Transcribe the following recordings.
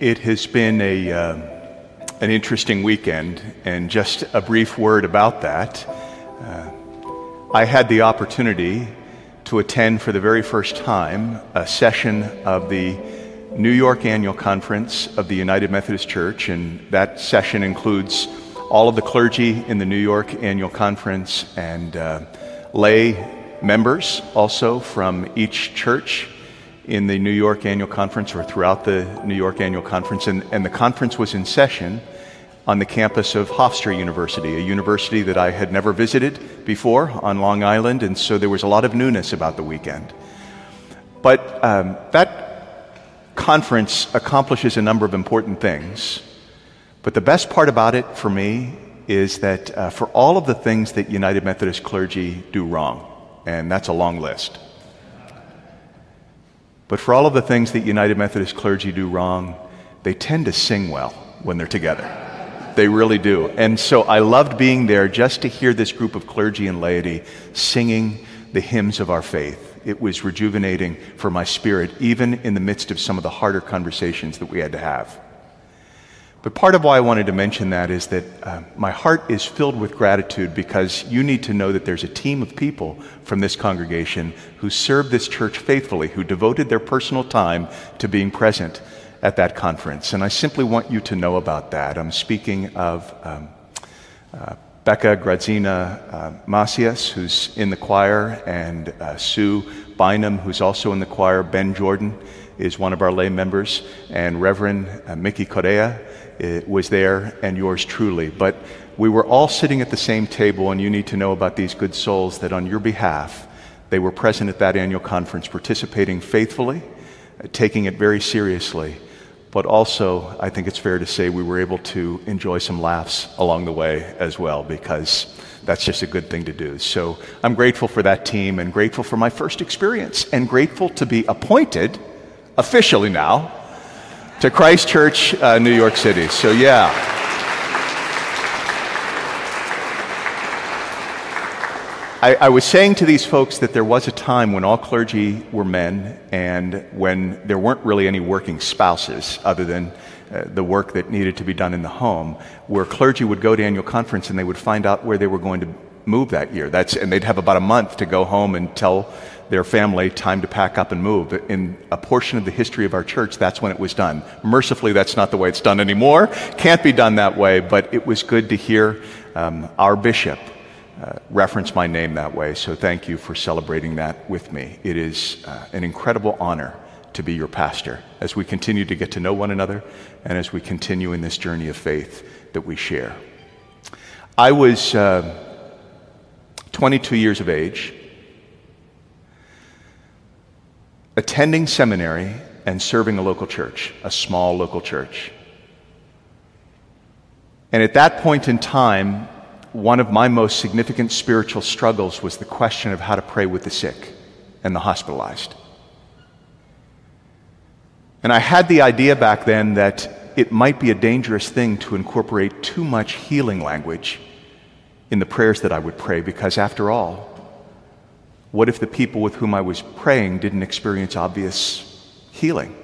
It has been a, uh, an interesting weekend, and just a brief word about that. Uh, I had the opportunity to attend for the very first time a session of the New York Annual Conference of the United Methodist Church, and that session includes all of the clergy in the New York Annual Conference and uh, lay members also from each church in the New York Annual Conference or throughout the New York Annual Conference. And, and the conference was in session on the campus of Hofstra University, a university that I had never visited before on Long Island. And so there was a lot of newness about the weekend. But um, that conference accomplishes a number of important things. But the best part about it for me is that uh, for all of the things that United Methodist clergy do wrong, and that's a long list, but for all of the things that United Methodist clergy do wrong, they tend to sing well when they're together. They really do. And so I loved being there just to hear this group of clergy and laity singing the hymns of our faith. It was rejuvenating for my spirit, even in the midst of some of the harder conversations that we had to have. But part of why I wanted to mention that is that uh, my heart is filled with gratitude because you need to know that there's a team of people from this congregation who served this church faithfully, who devoted their personal time to being present at that conference. And I simply want you to know about that. I'm speaking of um, uh, Becca Grazina uh, Macias, who's in the choir, and uh, Sue Bynum, who's also in the choir. Ben Jordan is one of our lay members, and Reverend uh, Mickey Correa was there, and yours truly. But we were all sitting at the same table, and you need to know about these good souls that on your behalf, they were present at that annual conference, participating faithfully, taking it very seriously. But also, I think it's fair to say we were able to enjoy some laughs along the way as well, because that's just a good thing to do. So I'm grateful for that team and grateful for my first experience and grateful to be appointed officially now to Christ Church, uh, New York City. So, yeah. I, I, was saying to these folks that there was a time when all clergy were men and when there weren't really any working spouses other than uh, the work that needed to be done in the home, where clergy would go to annual conference and they would find out where they were going to move that year. That's, and they'd have about a month to go home and tell their family time to pack up and move. In a portion of the history of our church, that's when it was done. Mercifully, that's not the way it's done anymore. Can't be done that way, but it was good to hear um, our bishop uh, reference my name that way. So thank you for celebrating that with me. It is uh, an incredible honor to be your pastor as we continue to get to know one another and as we continue in this journey of faith that we share. I was uh, 22 years of age attending seminary and serving a local church, a small local church. And at that point in time, one of my most significant spiritual struggles was the question of how to pray with the sick and the hospitalized. And I had the idea back then that it might be a dangerous thing to incorporate too much healing language in the prayers that I would pray, because after all, what if the people with whom I was praying didn't experience obvious healing?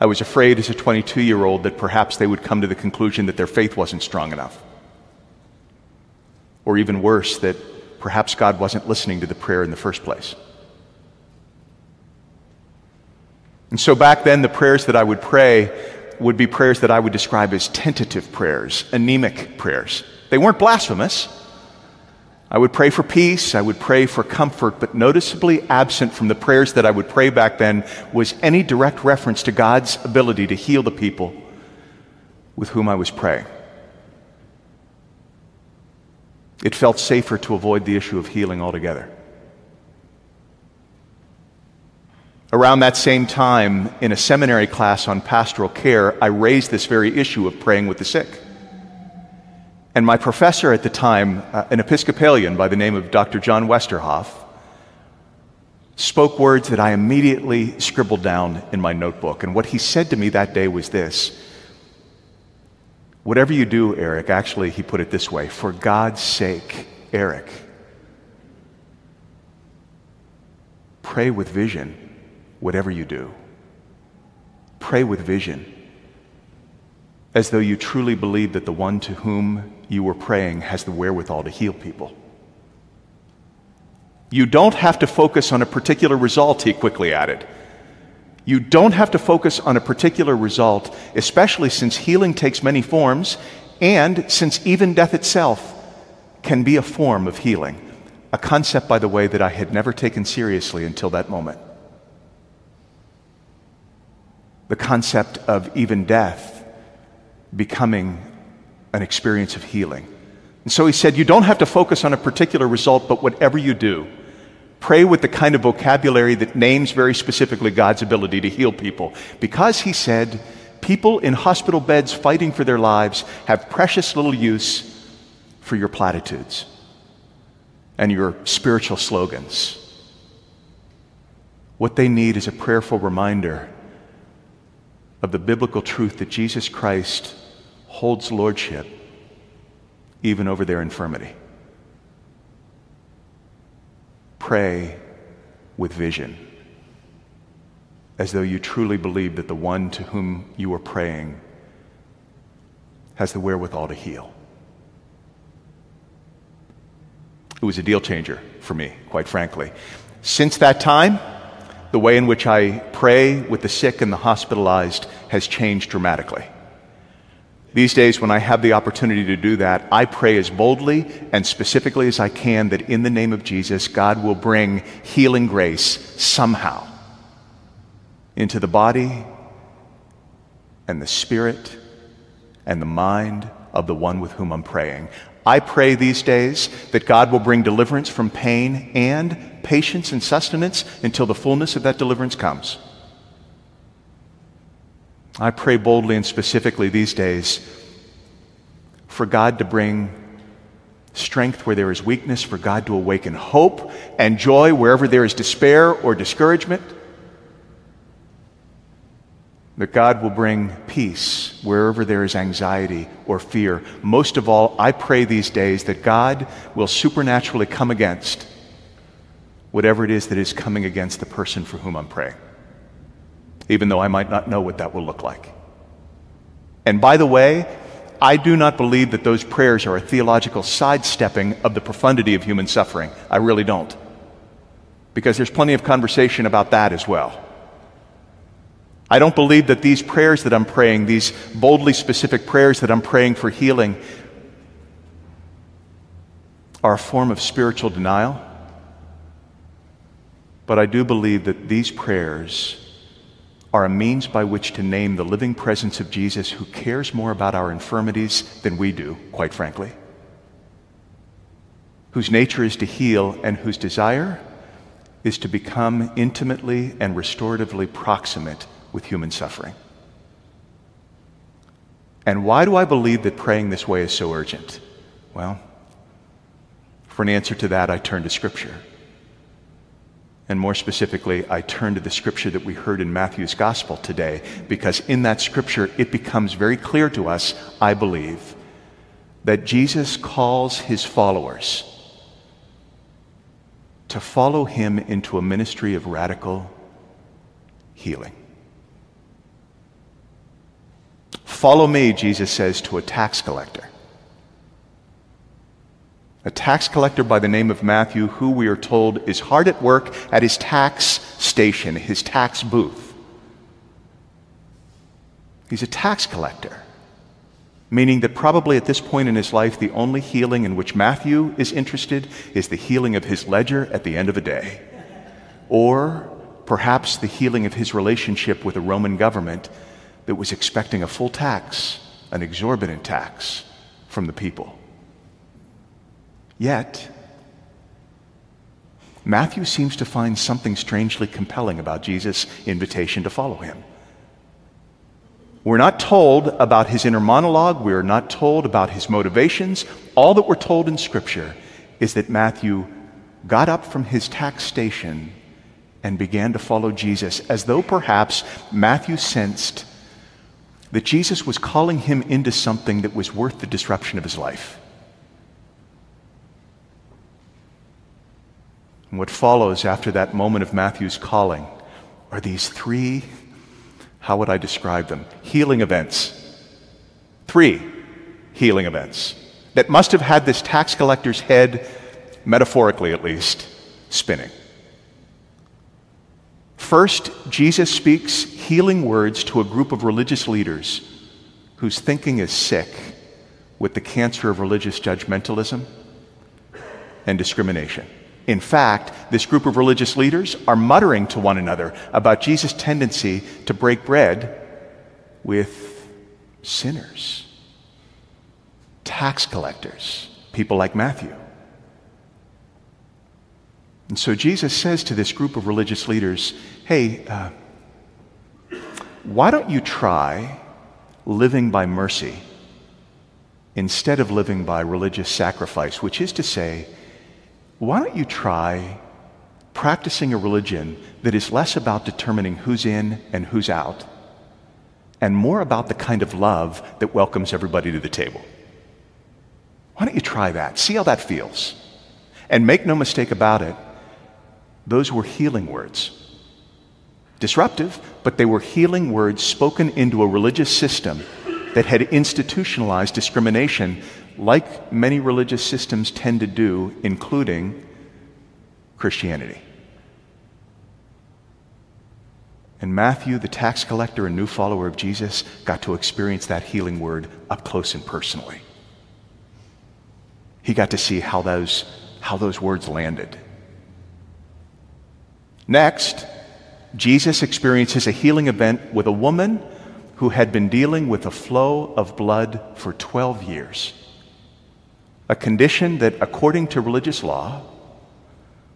I was afraid as a 22 year old that perhaps they would come to the conclusion that their faith wasn't strong enough. Or even worse, that perhaps God wasn't listening to the prayer in the first place. And so back then, the prayers that I would pray would be prayers that I would describe as tentative prayers, anemic prayers. They weren't blasphemous. I would pray for peace, I would pray for comfort, but noticeably absent from the prayers that I would pray back then was any direct reference to God's ability to heal the people with whom I was praying. It felt safer to avoid the issue of healing altogether. Around that same time, in a seminary class on pastoral care, I raised this very issue of praying with the sick. And my professor at the time, uh, an Episcopalian by the name of Dr. John Westerhoff, spoke words that I immediately scribbled down in my notebook. And what he said to me that day was this Whatever you do, Eric, actually, he put it this way for God's sake, Eric, pray with vision, whatever you do. pray with vision, as though you truly believe that the one to whom you were praying has the wherewithal to heal people. You don't have to focus on a particular result, he quickly added. You don't have to focus on a particular result, especially since healing takes many forms and since even death itself can be a form of healing. A concept, by the way, that I had never taken seriously until that moment. The concept of even death becoming an experience of healing. And so he said, You don't have to focus on a particular result, but whatever you do, pray with the kind of vocabulary that names very specifically God's ability to heal people. Because he said, people in hospital beds fighting for their lives have precious little use for your platitudes and your spiritual slogans. What they need is a prayerful reminder of the biblical truth that Jesus Christ holds lordship even over their infirmity. Pray with vision, as though you truly believe that the one to whom you are praying has the wherewithal to heal. It was a deal changer for me, quite frankly. Since that time, the way in which I pray with the sick and the hospitalized has changed dramatically. These days, when I have the opportunity to do that, I pray as boldly and specifically as I can that in the name of Jesus, God will bring healing grace somehow into the body and the spirit and the mind of the one with whom I'm praying. I pray these days that God will bring deliverance from pain and patience and sustenance until the fullness of that deliverance comes. I pray boldly and specifically these days for God to bring strength where there is weakness, for God to awaken hope and joy wherever there is despair or discouragement that God will bring peace wherever there is anxiety or fear. Most of all, I pray these days that God will supernaturally come against whatever it is that is coming against the person for whom I'm praying, even though I might not know what that will look like. And by the way, I do not believe that those prayers are a theological sidestepping of the profundity of human suffering. I really don't. Because there's plenty of conversation about that as well. I don't believe that these prayers that I'm praying, these boldly specific prayers that I'm praying for healing, are a form of spiritual denial. But I do believe that these prayers are a means by which to name the living presence of Jesus who cares more about our infirmities than we do, quite frankly, whose nature is to heal and whose desire is to become intimately and restoratively proximate with human suffering. And why do I believe that praying this way is so urgent? Well, for an answer to that, I turn to Scripture. And more specifically, I turn to the scripture that we heard in Matthew's gospel today, because in that scripture, it becomes very clear to us, I believe, that Jesus calls his followers to follow him into a ministry of radical healing. Follow me, Jesus says to a tax collector. A tax collector by the name of Matthew, who we are told is hard at work at his tax station, his tax booth. He's a tax collector, meaning that probably at this point in his life, the only healing in which Matthew is interested is the healing of his ledger at the end of a day. Or perhaps the healing of his relationship with the Roman government that was expecting a full tax, an exorbitant tax from the people. Yet, Matthew seems to find something strangely compelling about Jesus' invitation to follow him. We're not told about his inner monologue. We're not told about his motivations. All that we're told in Scripture is that Matthew got up from his tax station and began to follow Jesus, as though perhaps Matthew sensed that Jesus was calling him into something that was worth the disruption of his life. And what follows after that moment of Matthew's calling are these three How would I describe them? Healing events. Three healing events that must have had this tax collector's head, metaphorically at least, spinning. First, Jesus speaks healing words to a group of religious leaders whose thinking is sick with the cancer of religious judgmentalism and discrimination. In fact, this group of religious leaders are muttering to one another about Jesus' tendency to break bread with sinners, tax collectors, people like Matthew. And so Jesus says to this group of religious leaders, hey, uh, why don't you try living by mercy instead of living by religious sacrifice, which is to say, why don't you try practicing a religion that is less about determining who's in and who's out and more about the kind of love that welcomes everybody to the table? Why don't you try that? See how that feels. And make no mistake about it, those were healing words. Disruptive, but they were healing words spoken into a religious system that had institutionalized discrimination, like many religious systems tend to do, including Christianity. And Matthew, the tax collector and new follower of Jesus, got to experience that healing word up close and personally. He got to see how those, how those words landed. Next, Jesus experiences a healing event with a woman who had been dealing with a flow of blood for 12 years, a condition that, according to religious law,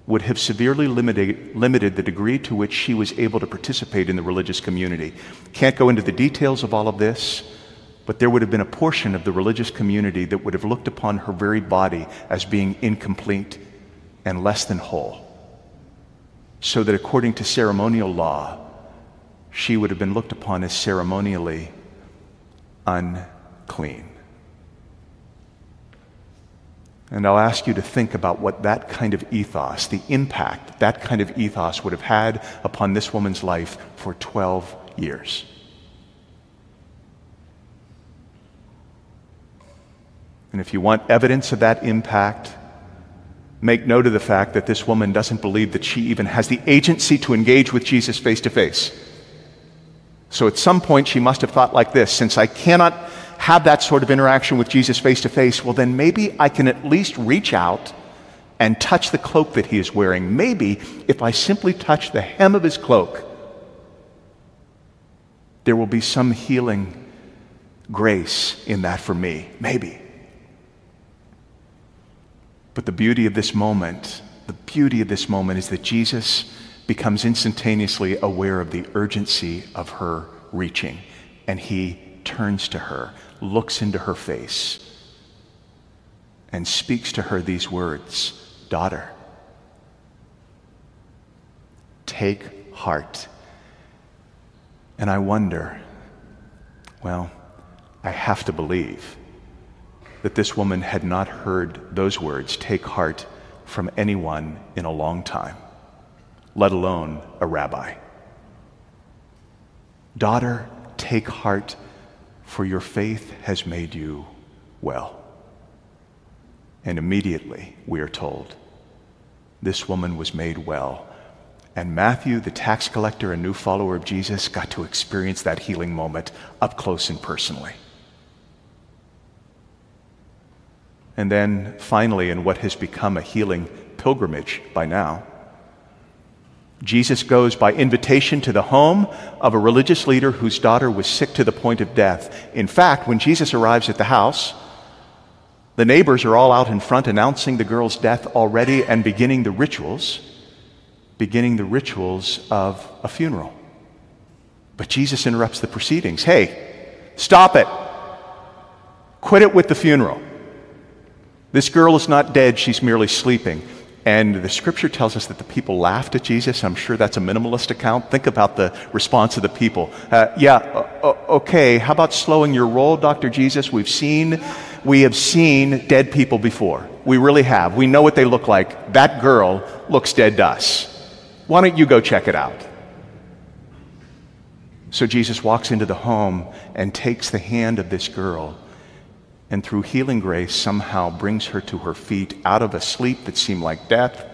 would have severely limited, limited the degree to which she was able to participate in the religious community. Can't go into the details of all of this, but there would have been a portion of the religious community that would have looked upon her very body as being incomplete and less than whole so that according to ceremonial law, she would have been looked upon as ceremonially unclean. And I'll ask you to think about what that kind of ethos, the impact that kind of ethos would have had upon this woman's life for 12 years. And if you want evidence of that impact, make note of the fact that this woman doesn't believe that she even has the agency to engage with Jesus face to face. So at some point, she must have thought like this since I cannot have that sort of interaction with Jesus face to face, well, then maybe I can at least reach out and touch the cloak that he is wearing. Maybe if I simply touch the hem of his cloak, there will be some healing grace in that for me. Maybe. But the beauty of this moment, the beauty of this moment is that Jesus becomes instantaneously aware of the urgency of her reaching. And he turns to her, looks into her face, and speaks to her these words Daughter, take heart. And I wonder, well, I have to believe that this woman had not heard those words, take heart, from anyone in a long time, let alone a rabbi. Daughter, take heart, for your faith has made you well. And immediately, we are told, this woman was made well. And Matthew, the tax collector and new follower of Jesus, got to experience that healing moment up close and personally. And then finally, in what has become a healing pilgrimage by now, Jesus goes by invitation to the home of a religious leader whose daughter was sick to the point of death. In fact, when Jesus arrives at the house, the neighbors are all out in front announcing the girl's death already and beginning the rituals, beginning the rituals of a funeral. But Jesus interrupts the proceedings. Hey, stop it. Quit it with the funeral. This girl is not dead, she's merely sleeping. And the scripture tells us that the people laughed at Jesus. I'm sure that's a minimalist account. Think about the response of the people. Uh, yeah, okay, how about slowing your roll, Dr. Jesus? We've seen, we have seen dead people before. We really have. We know what they look like. That girl looks dead to us. Why don't you go check it out? So Jesus walks into the home and takes the hand of this girl and through healing grace somehow brings her to her feet out of a sleep that seemed like death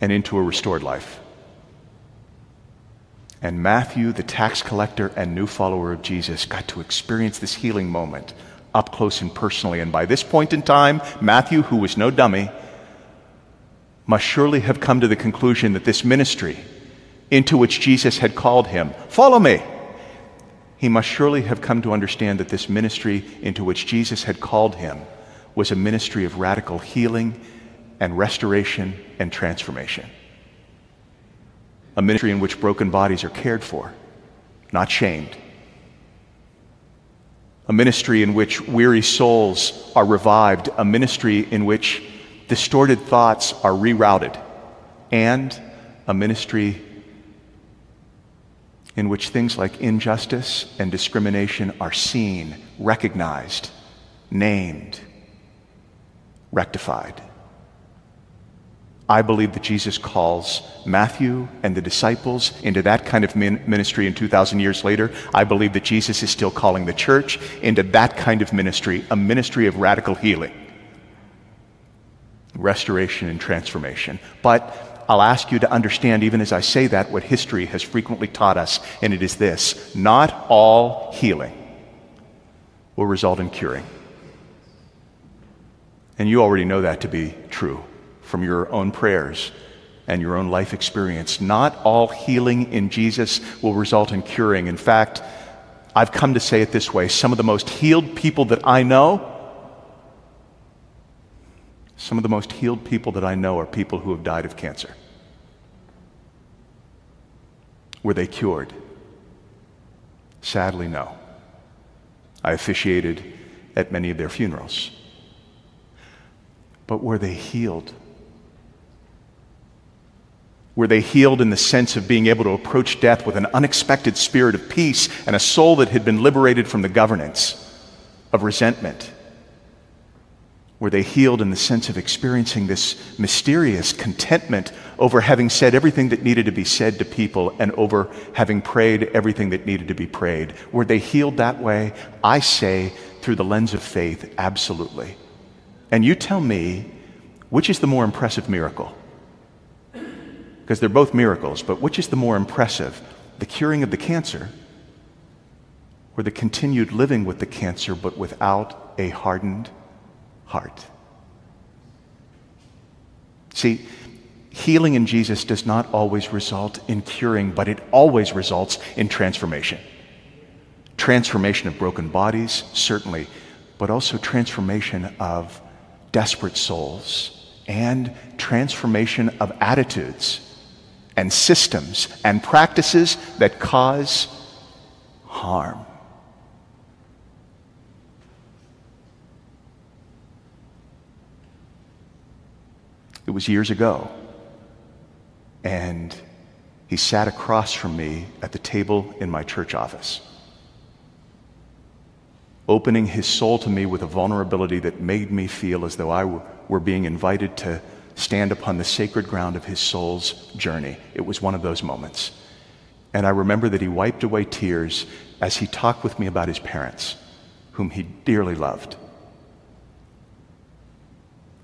and into a restored life. And Matthew, the tax collector and new follower of Jesus, got to experience this healing moment up close and personally. And by this point in time, Matthew, who was no dummy, must surely have come to the conclusion that this ministry into which Jesus had called him, follow me. He must surely have come to understand that this ministry into which Jesus had called him was a ministry of radical healing and restoration and transformation. A ministry in which broken bodies are cared for, not shamed. A ministry in which weary souls are revived, a ministry in which distorted thoughts are rerouted, and a ministry in which things like injustice and discrimination are seen, recognized, named, rectified. I believe that Jesus calls Matthew and the disciples into that kind of ministry and 2,000 years later. I believe that Jesus is still calling the church into that kind of ministry, a ministry of radical healing, restoration, and transformation. But I'll ask you to understand, even as I say that, what history has frequently taught us, and it is this not all healing will result in curing. And you already know that to be true from your own prayers and your own life experience. Not all healing in Jesus will result in curing. In fact, I've come to say it this way some of the most healed people that I know, some of the most healed people that I know are people who have died of cancer. Were they cured? Sadly, no. I officiated at many of their funerals. But were they healed? Were they healed in the sense of being able to approach death with an unexpected spirit of peace and a soul that had been liberated from the governance of resentment? Were they healed in the sense of experiencing this mysterious contentment over having said everything that needed to be said to people and over having prayed everything that needed to be prayed? Were they healed that way? I say, through the lens of faith, absolutely. And you tell me, which is the more impressive miracle? because they're both miracles, but which is the more impressive? The curing of the cancer or the continued living with the cancer but without a hardened heart? See, healing in Jesus does not always result in curing, but it always results in transformation. Transformation of broken bodies, certainly, but also transformation of desperate souls and transformation of attitudes and systems and practices that cause harm. It was years ago, and he sat across from me at the table in my church office, opening his soul to me with a vulnerability that made me feel as though I were being invited to stand upon the sacred ground of his soul's journey. It was one of those moments. And I remember that he wiped away tears as he talked with me about his parents, whom he dearly loved.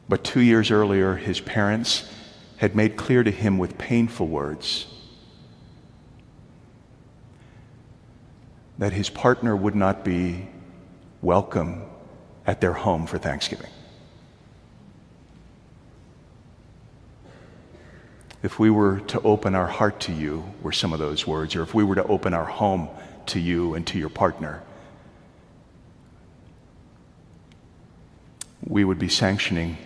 But two years earlier, his parents had made clear to him with painful words that his partner would not be welcome at their home for Thanksgiving. if we were to open our heart to you, were some of those words, or if we were to open our home to you and to your partner, we would be sanctioning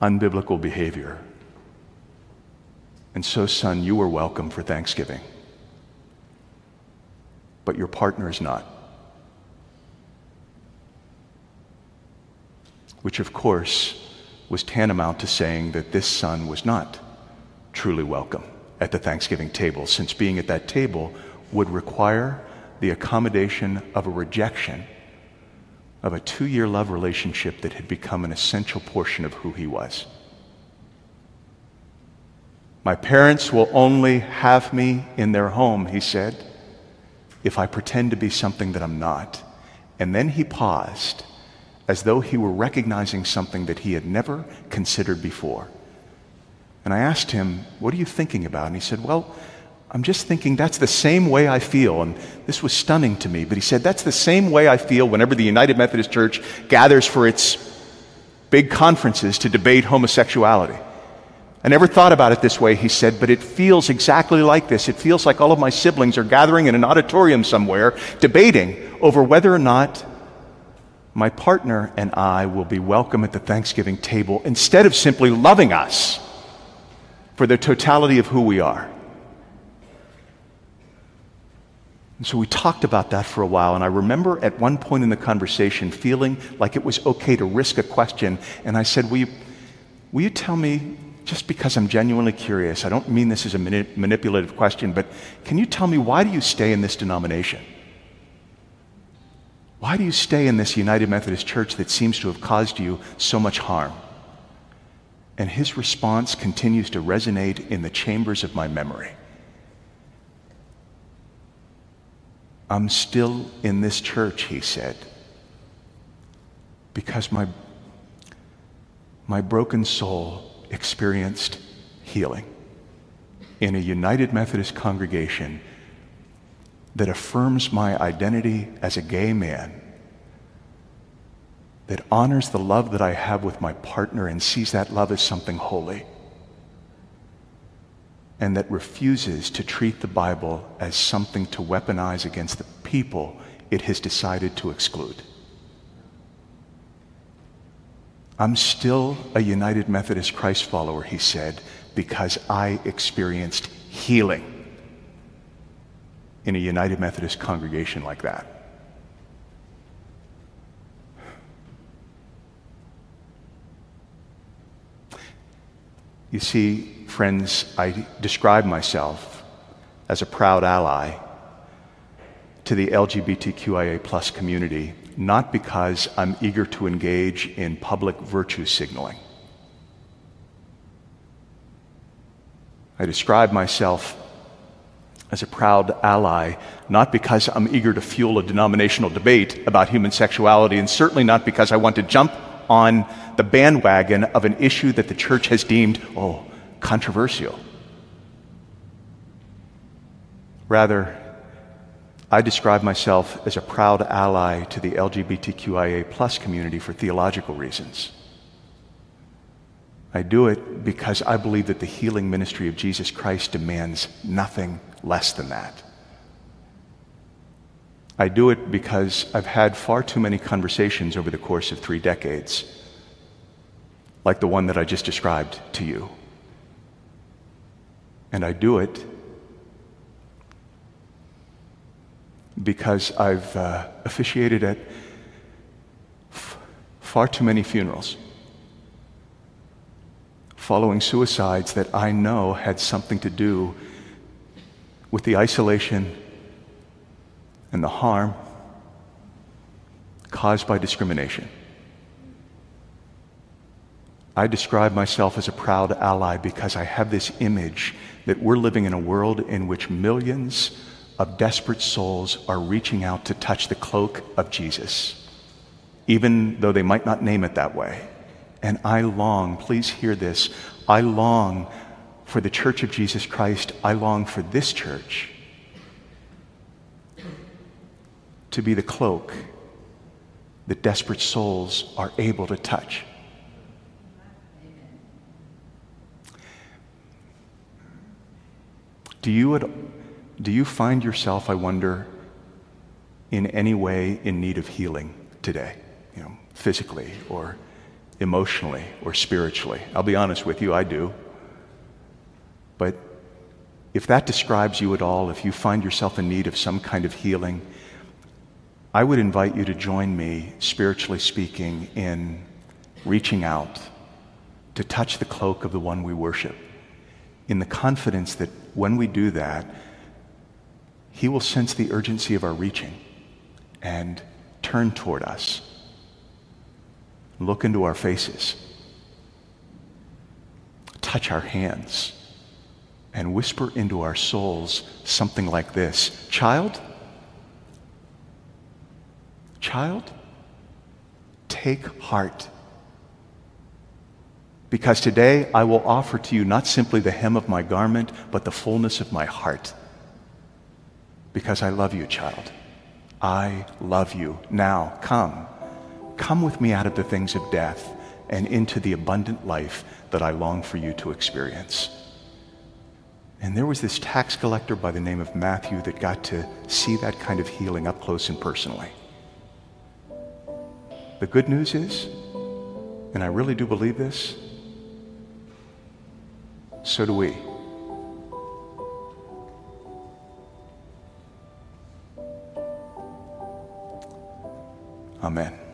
unbiblical behavior. And so, son, you are welcome for Thanksgiving, but your partner is not. Which, of course, was tantamount to saying that this son was not truly welcome at the Thanksgiving table, since being at that table would require the accommodation of a rejection of a two year love relationship that had become an essential portion of who he was. My parents will only have me in their home, he said, if I pretend to be something that I'm not. And then he paused, as though he were recognizing something that he had never considered before. And I asked him, What are you thinking about? And he said, Well, I'm just thinking that's the same way I feel. And this was stunning to me. But he said, That's the same way I feel whenever the United Methodist Church gathers for its big conferences to debate homosexuality. I never thought about it this way, he said, but it feels exactly like this. It feels like all of my siblings are gathering in an auditorium somewhere, debating over whether or not my partner and I will be welcome at the Thanksgiving table instead of simply loving us for the totality of who we are. And so we talked about that for a while, and I remember at one point in the conversation feeling like it was okay to risk a question, and I said, Will you, will you tell me just because I'm genuinely curious, I don't mean this as a manipulative question, but can you tell me why do you stay in this denomination? Why do you stay in this United Methodist Church that seems to have caused you so much harm? And his response continues to resonate in the chambers of my memory. I'm still in this church, he said, because my, my broken soul experienced healing in a United Methodist congregation that affirms my identity as a gay man, that honors the love that I have with my partner and sees that love as something holy, and that refuses to treat the Bible as something to weaponize against the people it has decided to exclude. I'm still a United Methodist Christ follower, he said, because I experienced healing in a United Methodist congregation like that. You see, friends, I describe myself as a proud ally to the LGBTQIA plus community not because I'm eager to engage in public virtue signaling. I describe myself as a proud ally, not because I'm eager to fuel a denominational debate about human sexuality, and certainly not because I want to jump on the bandwagon of an issue that the church has deemed, oh, controversial. Rather, I describe myself as a proud ally to the LGBTQIA plus community for theological reasons. I do it because I believe that the healing ministry of Jesus Christ demands nothing less than that. I do it because I've had far too many conversations over the course of three decades, like the one that I just described to you. And I do it because I've uh, officiated at f- far too many funerals following suicides that I know had something to do with the isolation and the harm caused by discrimination. I describe myself as a proud ally because I have this image that we're living in a world in which millions of desperate souls are reaching out to touch the cloak of Jesus, even though they might not name it that way. And I long, please hear this, I long for the church of Jesus Christ, I long for this church to be the cloak that desperate souls are able to touch. Do you at do you find yourself, I wonder, in any way in need of healing today? You know, physically or emotionally or spiritually? I'll be honest with you, I do. But if that describes you at all, if you find yourself in need of some kind of healing, I would invite you to join me, spiritually speaking, in reaching out to touch the cloak of the one we worship, in the confidence that when we do that, he will sense the urgency of our reaching and turn toward us, look into our faces, touch our hands, and whisper into our souls something like this Child, Child, take heart. Because today I will offer to you not simply the hem of my garment, but the fullness of my heart. Because I love you, child. I love you. Now, come. Come with me out of the things of death and into the abundant life that I long for you to experience. And there was this tax collector by the name of Matthew that got to see that kind of healing up close and personally. The good news is, and I really do believe this, so do we. Amen.